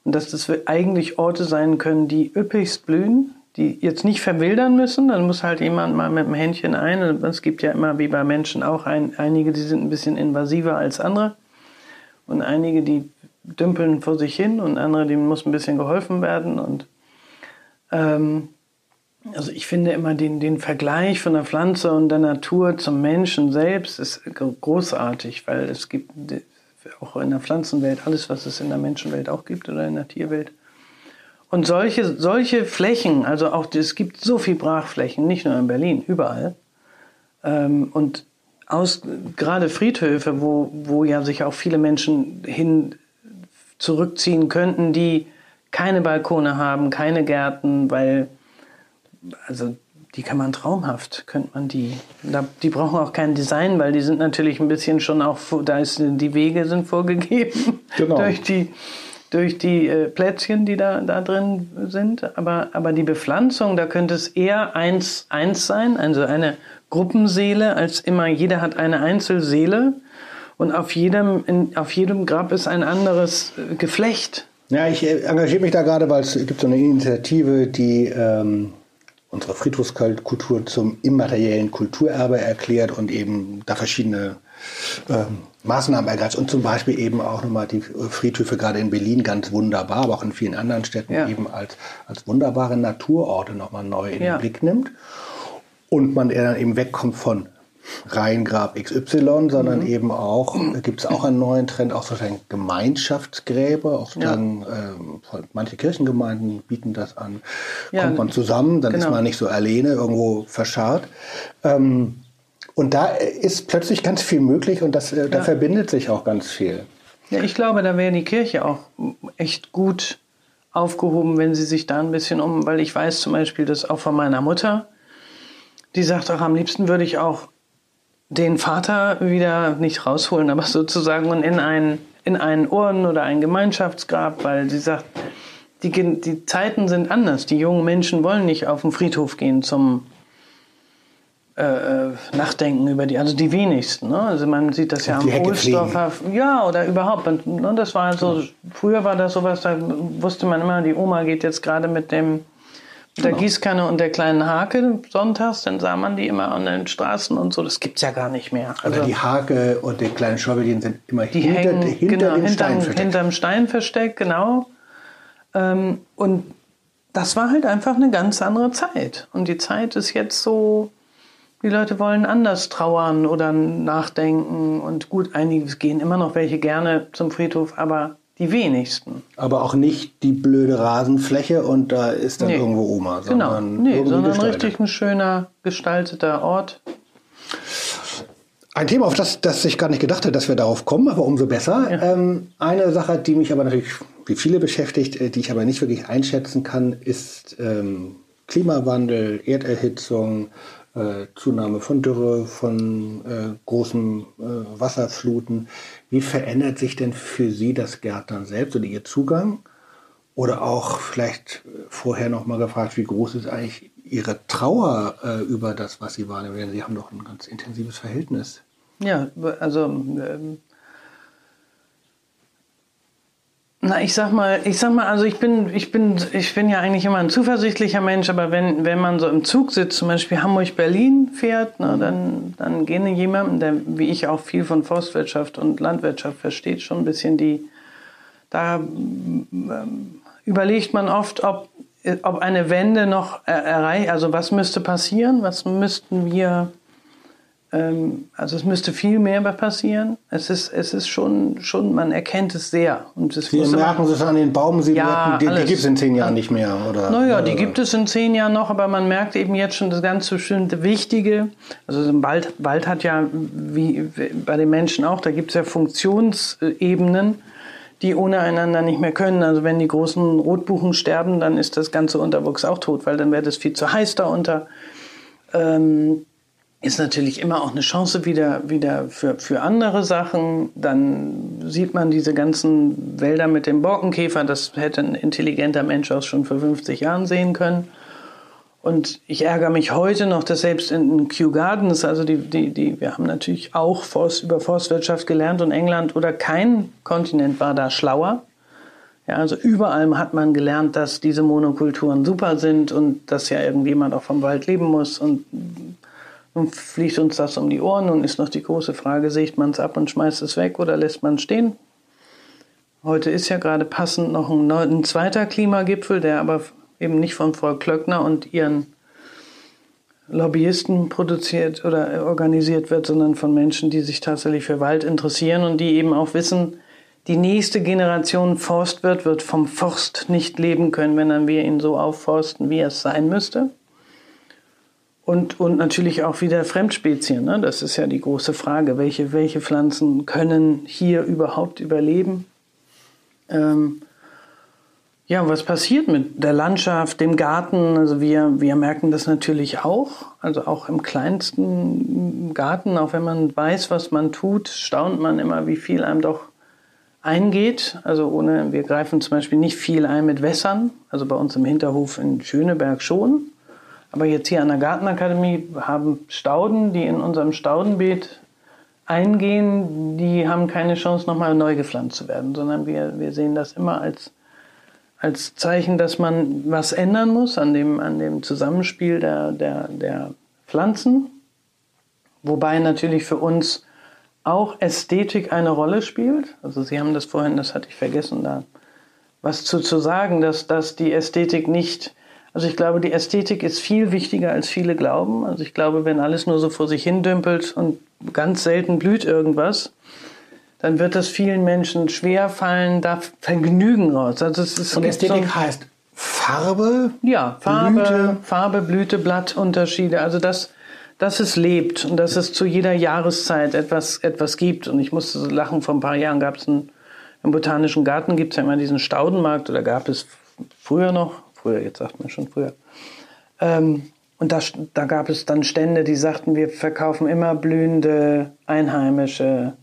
Und dass das eigentlich Orte sein können, die üppigst blühen, die jetzt nicht verwildern müssen. Dann muss halt jemand mal mit dem Händchen ein. Es gibt ja immer, wie bei Menschen auch, ein, einige, die sind ein bisschen invasiver als andere. Und einige, die dümpeln vor sich hin und andere, denen muss ein bisschen geholfen werden. Und ähm, also ich finde immer den, den Vergleich von der Pflanze und der Natur zum Menschen selbst ist großartig, weil es gibt auch in der Pflanzenwelt alles, was es in der Menschenwelt auch gibt oder in der Tierwelt. Und solche, solche Flächen, also auch es gibt so viel Brachflächen, nicht nur in Berlin, überall. Ähm, und aus, gerade Friedhöfe, wo, wo ja sich auch viele Menschen hin zurückziehen könnten, die keine Balkone haben, keine Gärten, weil also die kann man traumhaft, könnte man die. Die brauchen auch kein Design, weil die sind natürlich ein bisschen schon auch, da ist die Wege sind vorgegeben genau. durch die durch die äh, Plätzchen, die da, da drin sind. Aber, aber die Bepflanzung, da könnte es eher eins, eins sein, also eine Gruppenseele, als immer jeder hat eine Einzelseele und auf jedem, in, auf jedem Grab ist ein anderes äh, Geflecht. Ja, ich äh, engagiere mich da gerade, weil es gibt so eine Initiative, die ähm, unsere Friedhofskultur zum immateriellen Kulturerbe erklärt und eben da verschiedene ähm, Maßnahmen ergreift und zum Beispiel eben auch nochmal die Friedhöfe gerade in Berlin ganz wunderbar, aber auch in vielen anderen Städten ja. eben als, als wunderbare Naturorte nochmal neu in ja. den Blick nimmt. Und man dann eben wegkommt von Rheingrab XY, sondern mhm. eben auch, gibt es auch einen neuen Trend, auch sozusagen Gemeinschaftsgräber, auch sozusagen, ja. äh, manche Kirchengemeinden bieten das an, ja, kommt man zusammen, dann genau. ist man nicht so alleine irgendwo verscharrt. Ähm, und da ist plötzlich ganz viel möglich und das, äh, da ja. verbindet sich auch ganz viel. Ja, ich glaube, da wäre die Kirche auch echt gut aufgehoben, wenn sie sich da ein bisschen um, weil ich weiß zum Beispiel, dass auch von meiner Mutter, die sagt auch, am liebsten würde ich auch den Vater wieder nicht rausholen, aber sozusagen und in ein in einen Orden oder ein Gemeinschaftsgrab, weil sie sagt, die, die Zeiten sind anders. Die jungen Menschen wollen nicht auf den Friedhof gehen zum äh, äh Nachdenken über die, also die wenigsten. Ne? Also man sieht das ja am Ohlsdorfer, ja oder überhaupt. Und, ne, das war so, früher war das sowas, da wusste man immer, die Oma geht jetzt gerade mit dem der genau. Gießkanne und der kleinen Hake sonntags, dann sah man die immer an den Straßen und so. Das gibt es ja gar nicht mehr. Also Oder die Hake und die kleinen Schäubelchen sind immer die hinter, hängen, hinter genau, dem Stein versteckt. Hinterm Stein versteckt, genau. Ähm, und das war halt einfach eine ganz andere Zeit. Und die Zeit ist jetzt so, die Leute wollen anders trauern oder nachdenken. Und gut, einige gehen immer noch welche gerne zum Friedhof, aber die wenigsten. Aber auch nicht die blöde Rasenfläche und da ist dann nee. irgendwo Oma. Genau, nee, sondern richtig ein schöner gestalteter Ort. Ein Thema, auf das, das ich gar nicht gedacht hätte, dass wir darauf kommen, aber umso besser. Ja. Ähm, eine Sache, die mich aber natürlich wie viele beschäftigt, äh, die ich aber nicht wirklich einschätzen kann, ist ähm, Klimawandel, Erderhitzung, äh, Zunahme von Dürre, von äh, großen äh, Wasserfluten. Wie verändert sich denn für Sie das Gärtnern selbst oder Ihr Zugang? Oder auch vielleicht vorher noch mal gefragt, wie groß ist eigentlich Ihre Trauer äh, über das, was Sie wahrnehmen? Sie haben doch ein ganz intensives Verhältnis. Ja, also ähm, Na, ich sag mal, ich sag mal, also ich bin, ich bin, ich bin ja eigentlich immer ein zuversichtlicher Mensch, aber wenn, wenn man so im Zug sitzt, zum Beispiel Hamburg-Berlin fährt, na, dann, dann gehen jemanden, der wie ich auch viel von Forstwirtschaft und Landwirtschaft versteht, schon ein bisschen die, da ähm, überlegt man oft, ob, ob eine Wende noch erreicht, also was müsste passieren, was müssten wir also es müsste viel mehr passieren. Es ist, es ist schon, schon, man erkennt es sehr. Und es Sie merken es an den Baumsilhouetten, die, die gibt es in zehn Jahren nicht mehr, oder? Naja, die gibt es in zehn Jahren noch, aber man merkt eben jetzt schon das ganz bestimmte Wichtige. Also ein Wald, Wald hat ja, wie bei den Menschen auch, da gibt es ja Funktionsebenen, die ohne einander nicht mehr können. Also wenn die großen Rotbuchen sterben, dann ist das ganze Unterwuchs auch tot, weil dann wäre das viel zu heiß da unter. Ähm, ist natürlich immer auch eine Chance wieder, wieder für, für andere Sachen. Dann sieht man diese ganzen Wälder mit dem Borkenkäfer, das hätte ein intelligenter Mensch auch schon vor 50 Jahren sehen können. Und ich ärgere mich heute noch, dass selbst in Kew Gardens, also die, die, die, wir haben natürlich auch Forst, über Forstwirtschaft gelernt und England oder kein Kontinent war da schlauer. Ja, also überall hat man gelernt, dass diese Monokulturen super sind und dass ja irgendjemand auch vom Wald leben muss und nun fliegt uns das um die Ohren. Nun ist noch die große Frage, sägt man es ab und schmeißt es weg oder lässt man es stehen? Heute ist ja gerade passend noch ein, ein, zweiter Klimagipfel, der aber eben nicht von Frau Klöckner und ihren Lobbyisten produziert oder organisiert wird, sondern von Menschen, die sich tatsächlich für Wald interessieren und die eben auch wissen, die nächste Generation Forstwirt wird vom Forst nicht leben können, wenn wir ihn so aufforsten, wie es sein müsste. Und, und natürlich auch wieder Fremdspezien. Ne? Das ist ja die große Frage. Welche, welche Pflanzen können hier überhaupt überleben? Ähm, ja, was passiert mit der Landschaft, dem Garten? Also wir, wir merken das natürlich auch. Also auch im kleinsten Garten, auch wenn man weiß, was man tut, staunt man immer, wie viel einem doch eingeht. Also ohne, wir greifen zum Beispiel nicht viel ein mit Wässern. Also bei uns im Hinterhof in Schöneberg schon. Aber jetzt hier an der Gartenakademie haben Stauden, die in unserem Staudenbeet eingehen, die haben keine Chance, nochmal neu gepflanzt zu werden, sondern wir, wir sehen das immer als, als Zeichen, dass man was ändern muss an dem, an dem Zusammenspiel der, der, der Pflanzen. Wobei natürlich für uns auch Ästhetik eine Rolle spielt. Also Sie haben das vorhin, das hatte ich vergessen, da was zu, zu sagen, dass, dass die Ästhetik nicht also ich glaube, die Ästhetik ist viel wichtiger, als viele glauben. Also ich glaube, wenn alles nur so vor sich hin dümpelt und ganz selten blüht irgendwas, dann wird das vielen Menschen schwer fallen, da Vergnügen raus. Also es ist und Ästhetik so heißt Farbe? Ja, Farbe, Blüte. Farbe, Blüte, Blattunterschiede. Also das, dass es lebt und dass es zu jeder Jahreszeit etwas, etwas gibt. Und ich musste so lachen, vor ein paar Jahren gab es einen, im Botanischen Garten gibt es ja immer diesen Staudenmarkt oder gab es früher noch, früher, jetzt sagt man schon früher. Ähm, und da, da gab es dann Stände, die sagten, wir verkaufen immer blühende einheimische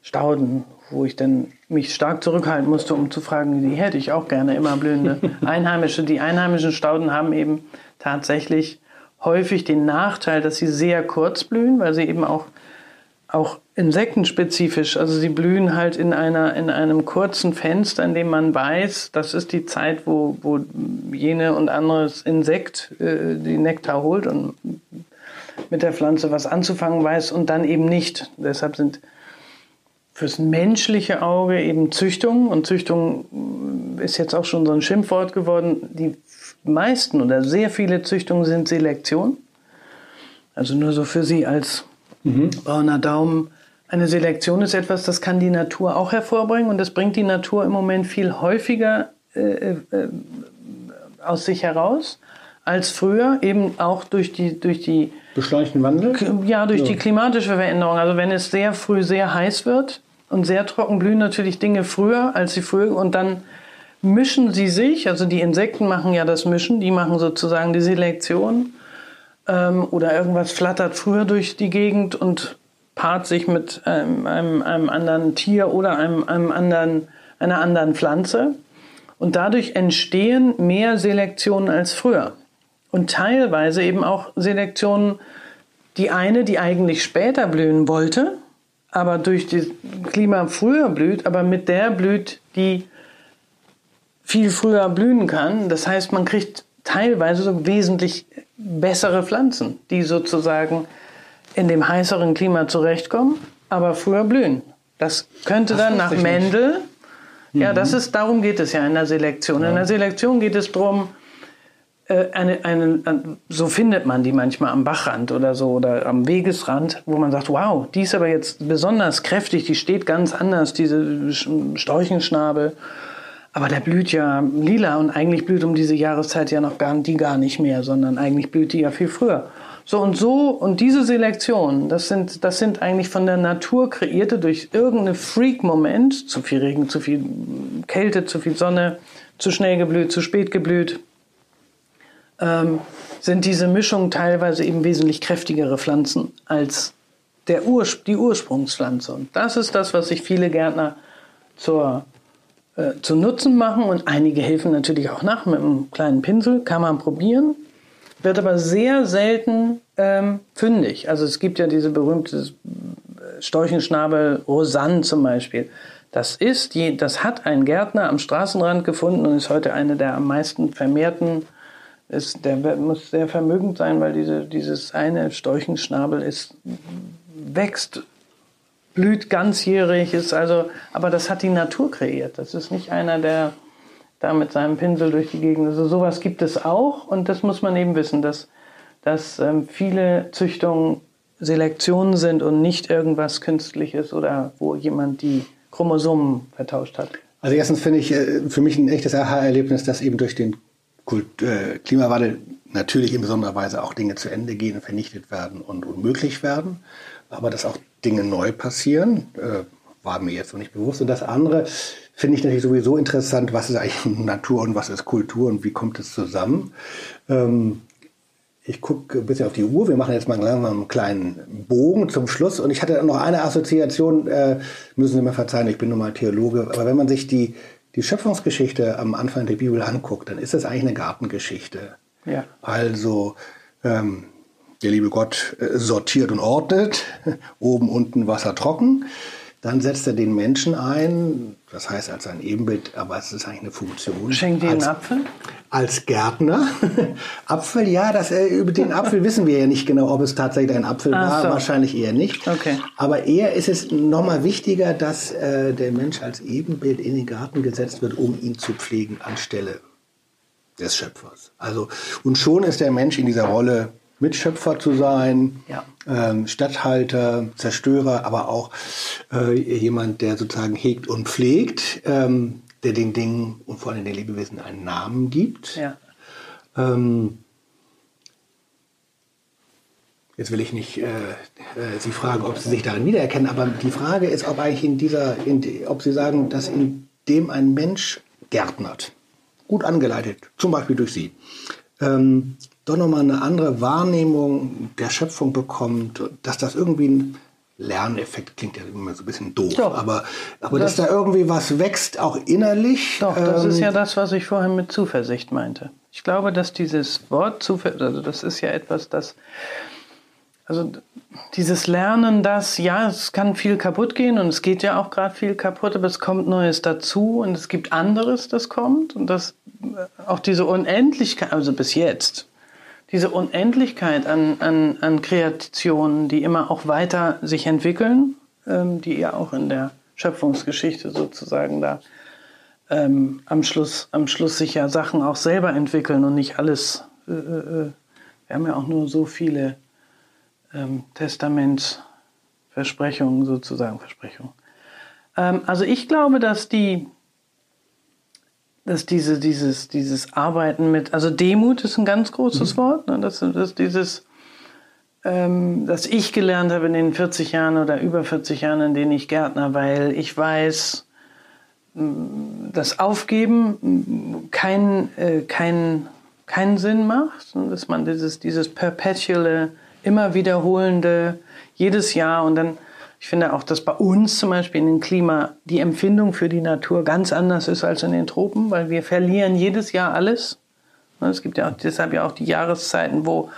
Stauden, wo ich dann mich stark zurückhalten musste, um zu fragen, die hätte ich auch gerne immer blühende. Einheimische, die einheimischen Stauden haben eben tatsächlich häufig den Nachteil, dass sie sehr kurz blühen, weil sie eben auch, auch insektenspezifisch, also sie blühen halt in, einer, in einem kurzen Fenster, in dem man weiß, das ist die Zeit, wo, wo jene und anderes Insekt äh, die Nektar holt und mit der Pflanze was anzufangen weiß und dann eben nicht. Deshalb sind fürs menschliche Auge eben Züchtung und Züchtung ist jetzt auch schon so ein Schimpfwort geworden. Die meisten oder sehr viele Züchtungen sind Selektion. Also nur so für Sie als mhm. brauner Daumen. Eine Selektion ist etwas, das kann die Natur auch hervorbringen und das bringt die Natur im Moment viel häufiger äh, äh, aus sich heraus als früher, eben auch durch die, durch die beschleunigten Wandel? Ja, durch ja. die klimatische Veränderung. Also wenn es sehr früh sehr heiß wird und sehr trocken blühen natürlich Dinge früher, als sie früher und dann mischen sie sich, also die Insekten machen ja das Mischen, die machen sozusagen die Selektion ähm, oder irgendwas flattert früher durch die Gegend und paart sich mit einem, einem, einem anderen Tier oder einem, einem anderen, einer anderen Pflanze. Und dadurch entstehen mehr Selektionen als früher. Und teilweise eben auch Selektionen, die eine, die eigentlich später blühen wollte, aber durch das Klima früher blüht, aber mit der blüht, die viel früher blühen kann. Das heißt, man kriegt teilweise so wesentlich bessere Pflanzen, die sozusagen in dem heißeren Klima zurechtkommen, aber früher blühen. Das könnte das dann nach Mendel, nicht. ja, das mhm. ist, darum geht es ja in der Selektion. Ja. In der Selektion geht es darum, äh, eine, eine, so findet man die manchmal am Bachrand oder so oder am Wegesrand, wo man sagt, wow, die ist aber jetzt besonders kräftig, die steht ganz anders, diese Storchenschnabel. Aber der blüht ja lila und eigentlich blüht um diese Jahreszeit ja noch gar, die gar nicht mehr, sondern eigentlich blüht die ja viel früher. So und so und diese Selektion, das sind, das sind eigentlich von der Natur kreierte durch irgendeinen Freak-Moment, zu viel Regen, zu viel Kälte, zu viel Sonne, zu schnell geblüht, zu spät geblüht, ähm, sind diese Mischungen teilweise eben wesentlich kräftigere Pflanzen als der Ur die Ursprungspflanze. Und das ist das, was sich viele Gärtner zur, äh, zu Nutzen machen. Und einige helfen natürlich auch nach mit einem kleinen Pinsel, kann man probieren, wird aber sehr selten ähm, fündig. Also es gibt ja diese berühmte Storchenschnabel Rosanne zum Beispiel. Das ist, die, das hat ein Gärtner am Straßenrand gefunden und ist heute eine der am meisten vermehrten ist, der muss sehr vermögend sein, weil diese, dieses eine Storchenschnabel ist, wächst, blüht ganzjährig, ist also, aber das hat die Natur kreiert. Das ist nicht einer, der da mit seinem Pinsel durch die Gegend. Also sowas gibt es auch und das muss man eben wissen, dass, dass ähm, viele Züchtungen Selektionen sind und nicht irgendwas Künstliches oder wo jemand die Chromosomen vertauscht hat. Also erstens finde ich äh, für mich ein echtes Aha-Erlebnis, dass eben durch den Kult, äh, Klimawandel natürlich in besonderer Weise auch Dinge zu Ende gehen, vernichtet werden und unmöglich werden, aber dass auch Dinge neu passieren, äh, war mir jetzt noch nicht bewusst. Und das andere finde ich natürlich sowieso interessant, was ist eigentlich Natur und was ist Kultur und wie kommt es zusammen. Ähm, ich gucke ein bisschen auf die Uhr. Wir machen jetzt mal langsam einen kleinen Bogen zum Schluss. Und ich hatte noch eine Assoziation, äh, müssen Sie mir verzeihen, ich bin nun mal Theologe, aber wenn man sich die die Schöpfungsgeschichte am Anfang der Bibel anguckt, dann ist das eigentlich eine Gartengeschichte. Ja. Also ähm, der liebe Gott äh, sortiert und ordnet, oben, unten Wasser trocken. Dann setzt er den Menschen ein, das heißt als ein Ebenbild, aber es ist eigentlich eine Funktion. Schenkt dir einen Apfel? Als Gärtner. Apfel, ja, das, äh, über den Apfel wissen wir ja nicht genau, ob es tatsächlich ein Apfel Ach war. So. Wahrscheinlich eher nicht. Okay. Aber eher ist es nochmal wichtiger, dass äh, der Mensch als Ebenbild in den Garten gesetzt wird, um ihn zu pflegen anstelle des Schöpfers. Also, und schon ist der Mensch in dieser Rolle Mitschöpfer zu sein, ja. ähm, Stadthalter, Zerstörer, aber auch äh, jemand, der sozusagen hegt und pflegt, ähm, der den Dingen und vor allem den Lebewesen einen Namen gibt. Ja. Ähm, jetzt will ich nicht äh, äh, Sie fragen, ob Sie sich darin wiedererkennen, aber die Frage ist, ob eigentlich in dieser, in, ob Sie sagen, dass in dem ein Mensch gärtnert, gut angeleitet, zum Beispiel durch Sie, ähm, doch nochmal eine andere Wahrnehmung der Schöpfung bekommt, dass das irgendwie Lerneffekt klingt ja immer so ein bisschen doof, Doch. aber, aber dass da irgendwie was wächst, auch innerlich. Doch, das ähm, ist ja das, was ich vorhin mit Zuversicht meinte. Ich glaube, dass dieses Wort Zuversicht, also das ist ja etwas, das, also dieses Lernen, das, ja, es kann viel kaputt gehen und es geht ja auch gerade viel kaputt, aber es kommt Neues dazu und es gibt anderes, das kommt und das, äh, auch diese Unendlichkeit, also bis jetzt, diese Unendlichkeit an, an, an Kreationen, die immer auch weiter sich entwickeln, ähm, die ja auch in der Schöpfungsgeschichte sozusagen da ähm, am, Schluss, am Schluss sich ja Sachen auch selber entwickeln und nicht alles. Äh, äh, wir haben ja auch nur so viele ähm, Testamentsversprechungen sozusagen, Versprechungen. Ähm, also ich glaube, dass die dass diese, dieses, dieses Arbeiten mit, also Demut ist ein ganz großes Wort, ne? dass, dass dieses, ähm, dass ich gelernt habe in den 40 Jahren oder über 40 Jahren, in denen ich Gärtner, weil ich weiß, mh, dass Aufgeben mh, kein, äh, kein, keinen Sinn macht, und dass man dieses, dieses perpetuelle, immer wiederholende, jedes Jahr und dann ich finde auch, dass bei uns zum Beispiel in dem Klima die Empfindung für die Natur ganz anders ist als in den Tropen, weil wir verlieren jedes Jahr alles. Es gibt ja auch, deshalb ja auch die Jahreszeiten, wo,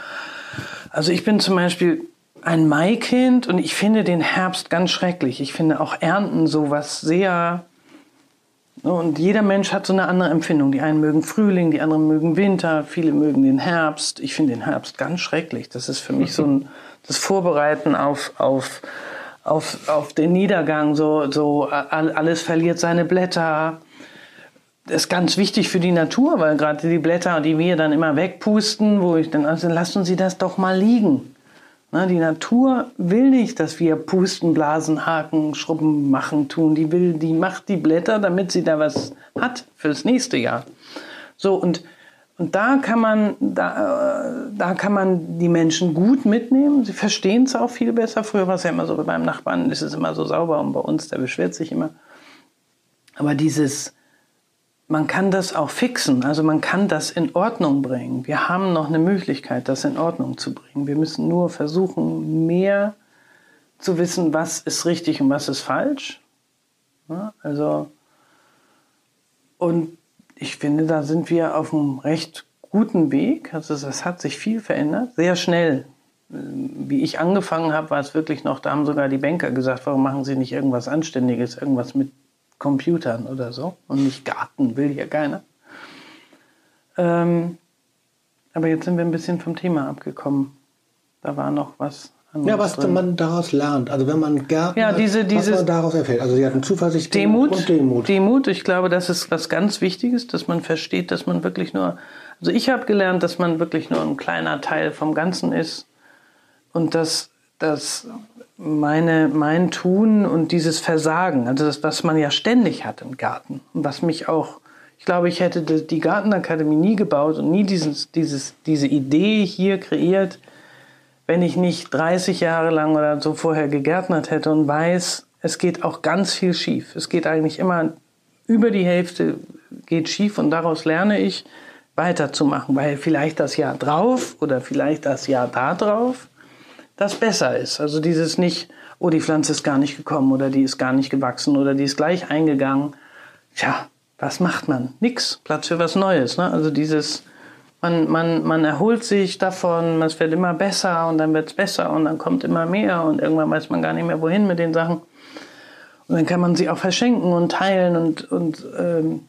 also ich bin zum Beispiel ein Maikind und ich finde den Herbst ganz schrecklich. Ich finde auch Ernten sowas sehr, und jeder Mensch hat so eine andere Empfindung. Die einen mögen Frühling, die anderen mögen Winter, viele mögen den Herbst. Ich finde den Herbst ganz schrecklich. Das ist für mich so ein, das Vorbereiten auf, auf, auf, auf den Niedergang, so, so alles verliert seine Blätter. Das ist ganz wichtig für die Natur, weil gerade die Blätter, die wir dann immer wegpusten, wo ich dann, also lassen Sie das doch mal liegen. Na, die Natur will nicht, dass wir pusten, blasen, haken, schrubben, machen, tun. Die will, die macht die Blätter, damit sie da was hat fürs nächste Jahr. So, und und da kann man, da, da kann man die Menschen gut mitnehmen. Sie verstehen es auch viel besser. Früher war es ja immer so, beim Nachbarn ist es immer so sauber und bei uns, der beschwert sich immer. Aber dieses, man kann das auch fixen, also man kann das in Ordnung bringen. Wir haben noch eine Möglichkeit, das in Ordnung zu bringen. Wir müssen nur versuchen, mehr zu wissen, was ist richtig und was ist falsch. Ja, also, und ich finde, da sind wir auf einem recht guten Weg. Also es hat sich viel verändert, sehr schnell. Wie ich angefangen habe, war es wirklich noch, da haben sogar die Banker gesagt, warum machen Sie nicht irgendwas Anständiges, irgendwas mit Computern oder so und nicht Garten, will hier keiner. Ähm, aber jetzt sind wir ein bisschen vom Thema abgekommen. Da war noch was ja, was drin. man daraus lernt. Also wenn man Gärtner, ja, diese, diese was man daraus erfährt. Also sie hatten Zuversicht Demut, und Demut. Demut, ich glaube, das ist was ganz Wichtiges, dass man versteht, dass man wirklich nur, also ich habe gelernt, dass man wirklich nur ein kleiner Teil vom Ganzen ist und dass, dass meine, mein Tun und dieses Versagen, also das, was man ja ständig hat im Garten und was mich auch, ich glaube, ich hätte die Gartenakademie nie gebaut und nie dieses, dieses, diese Idee hier kreiert, wenn ich nicht 30 Jahre lang oder so vorher gegärtnert hätte und weiß, es geht auch ganz viel schief. Es geht eigentlich immer über die Hälfte geht schief und daraus lerne ich weiterzumachen, weil vielleicht das Jahr drauf oder vielleicht das Jahr da drauf das besser ist. Also dieses nicht, oh, die Pflanze ist gar nicht gekommen oder die ist gar nicht gewachsen oder die ist gleich eingegangen. Tja, was macht man? Nix. Platz für was Neues. Ne? Also dieses, man, man, man erholt sich davon, es wird immer besser und dann wird es besser und dann kommt immer mehr und irgendwann weiß man gar nicht mehr, wohin mit den Sachen. Und dann kann man sie auch verschenken und teilen und, und ähm,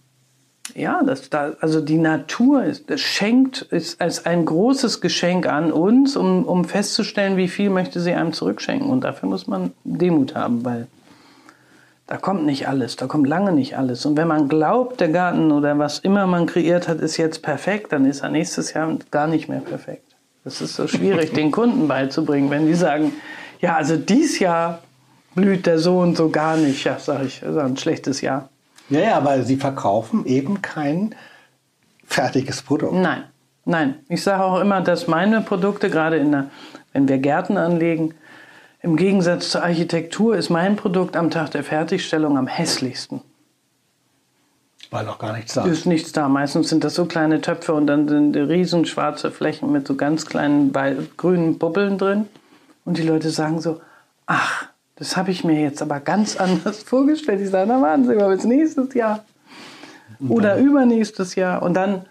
ja, das, da, also die Natur ist, das schenkt ist als ein großes Geschenk an uns, um, um festzustellen, wie viel möchte sie einem zurückschenken. Und dafür muss man Demut haben, weil da kommt nicht alles, da kommt lange nicht alles. Und wenn man glaubt, der Garten oder was immer man kreiert hat, ist jetzt perfekt, dann ist er nächstes Jahr gar nicht mehr perfekt. Das ist so schwierig, den Kunden beizubringen, wenn die sagen, ja, also dieses Jahr blüht der so und so gar nicht. Ja, sage ich, das ist ein schlechtes Jahr. Ja, ja, aber sie verkaufen eben kein fertiges Produkt. Nein, nein. Ich sage auch immer, dass meine Produkte, gerade in der, wenn wir Gärten anlegen, im Gegensatz zur Architektur ist mein Produkt am Tag der Fertigstellung am hässlichsten. Weil noch gar nichts da ist. nichts da. Meistens sind das so kleine Töpfe und dann sind riesen schwarze Flächen mit so ganz kleinen grünen Bubbeln drin. Und die Leute sagen so, ach, Das habe ich mir jetzt aber ganz anders vorgestellt. Ich sage, na warten Sie mal bis nächstes Jahr. Oder übernächstes Jahr. Und dann,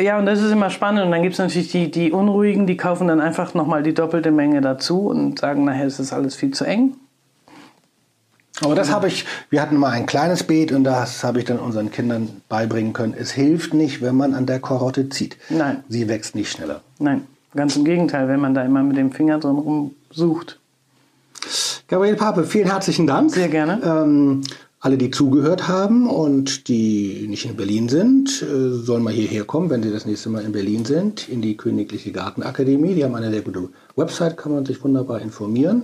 ja, und das ist immer spannend. Und dann gibt es natürlich die, die Unruhigen, die kaufen dann einfach nochmal die doppelte Menge dazu und sagen, nachher ist das alles viel zu eng. Aber das habe ich, wir hatten mal ein kleines Beet und das habe ich dann unseren Kindern beibringen können. Es hilft nicht, wenn man an der Karotte zieht. Nein. Sie wächst nicht schneller. Nein, ganz im Gegenteil, wenn man da immer mit dem Finger drin rumsucht. Gabriel Pape, vielen herzlichen Dank. Sehr gerne. Ähm, alle, die zugehört haben und die nicht in Berlin sind, äh, sollen mal hierher kommen, wenn sie das nächste Mal in Berlin sind, in die Königliche Gartenakademie. Die haben eine sehr gute Website, kann man sich wunderbar informieren.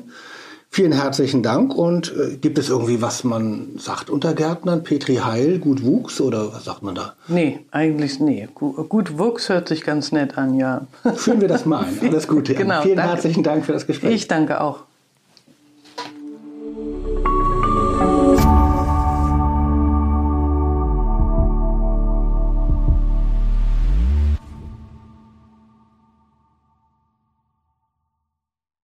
Vielen herzlichen Dank. Und äh, gibt es irgendwie, was man sagt unter Gärtnern? Petri Heil, gut wuchs oder was sagt man da? Nee, eigentlich nee. Gu- Gut Wuchs hört sich ganz nett an, ja. Führen wir das mal ein. Alles Gute. Genau, Vielen danke. herzlichen Dank für das Gespräch. Ich danke auch.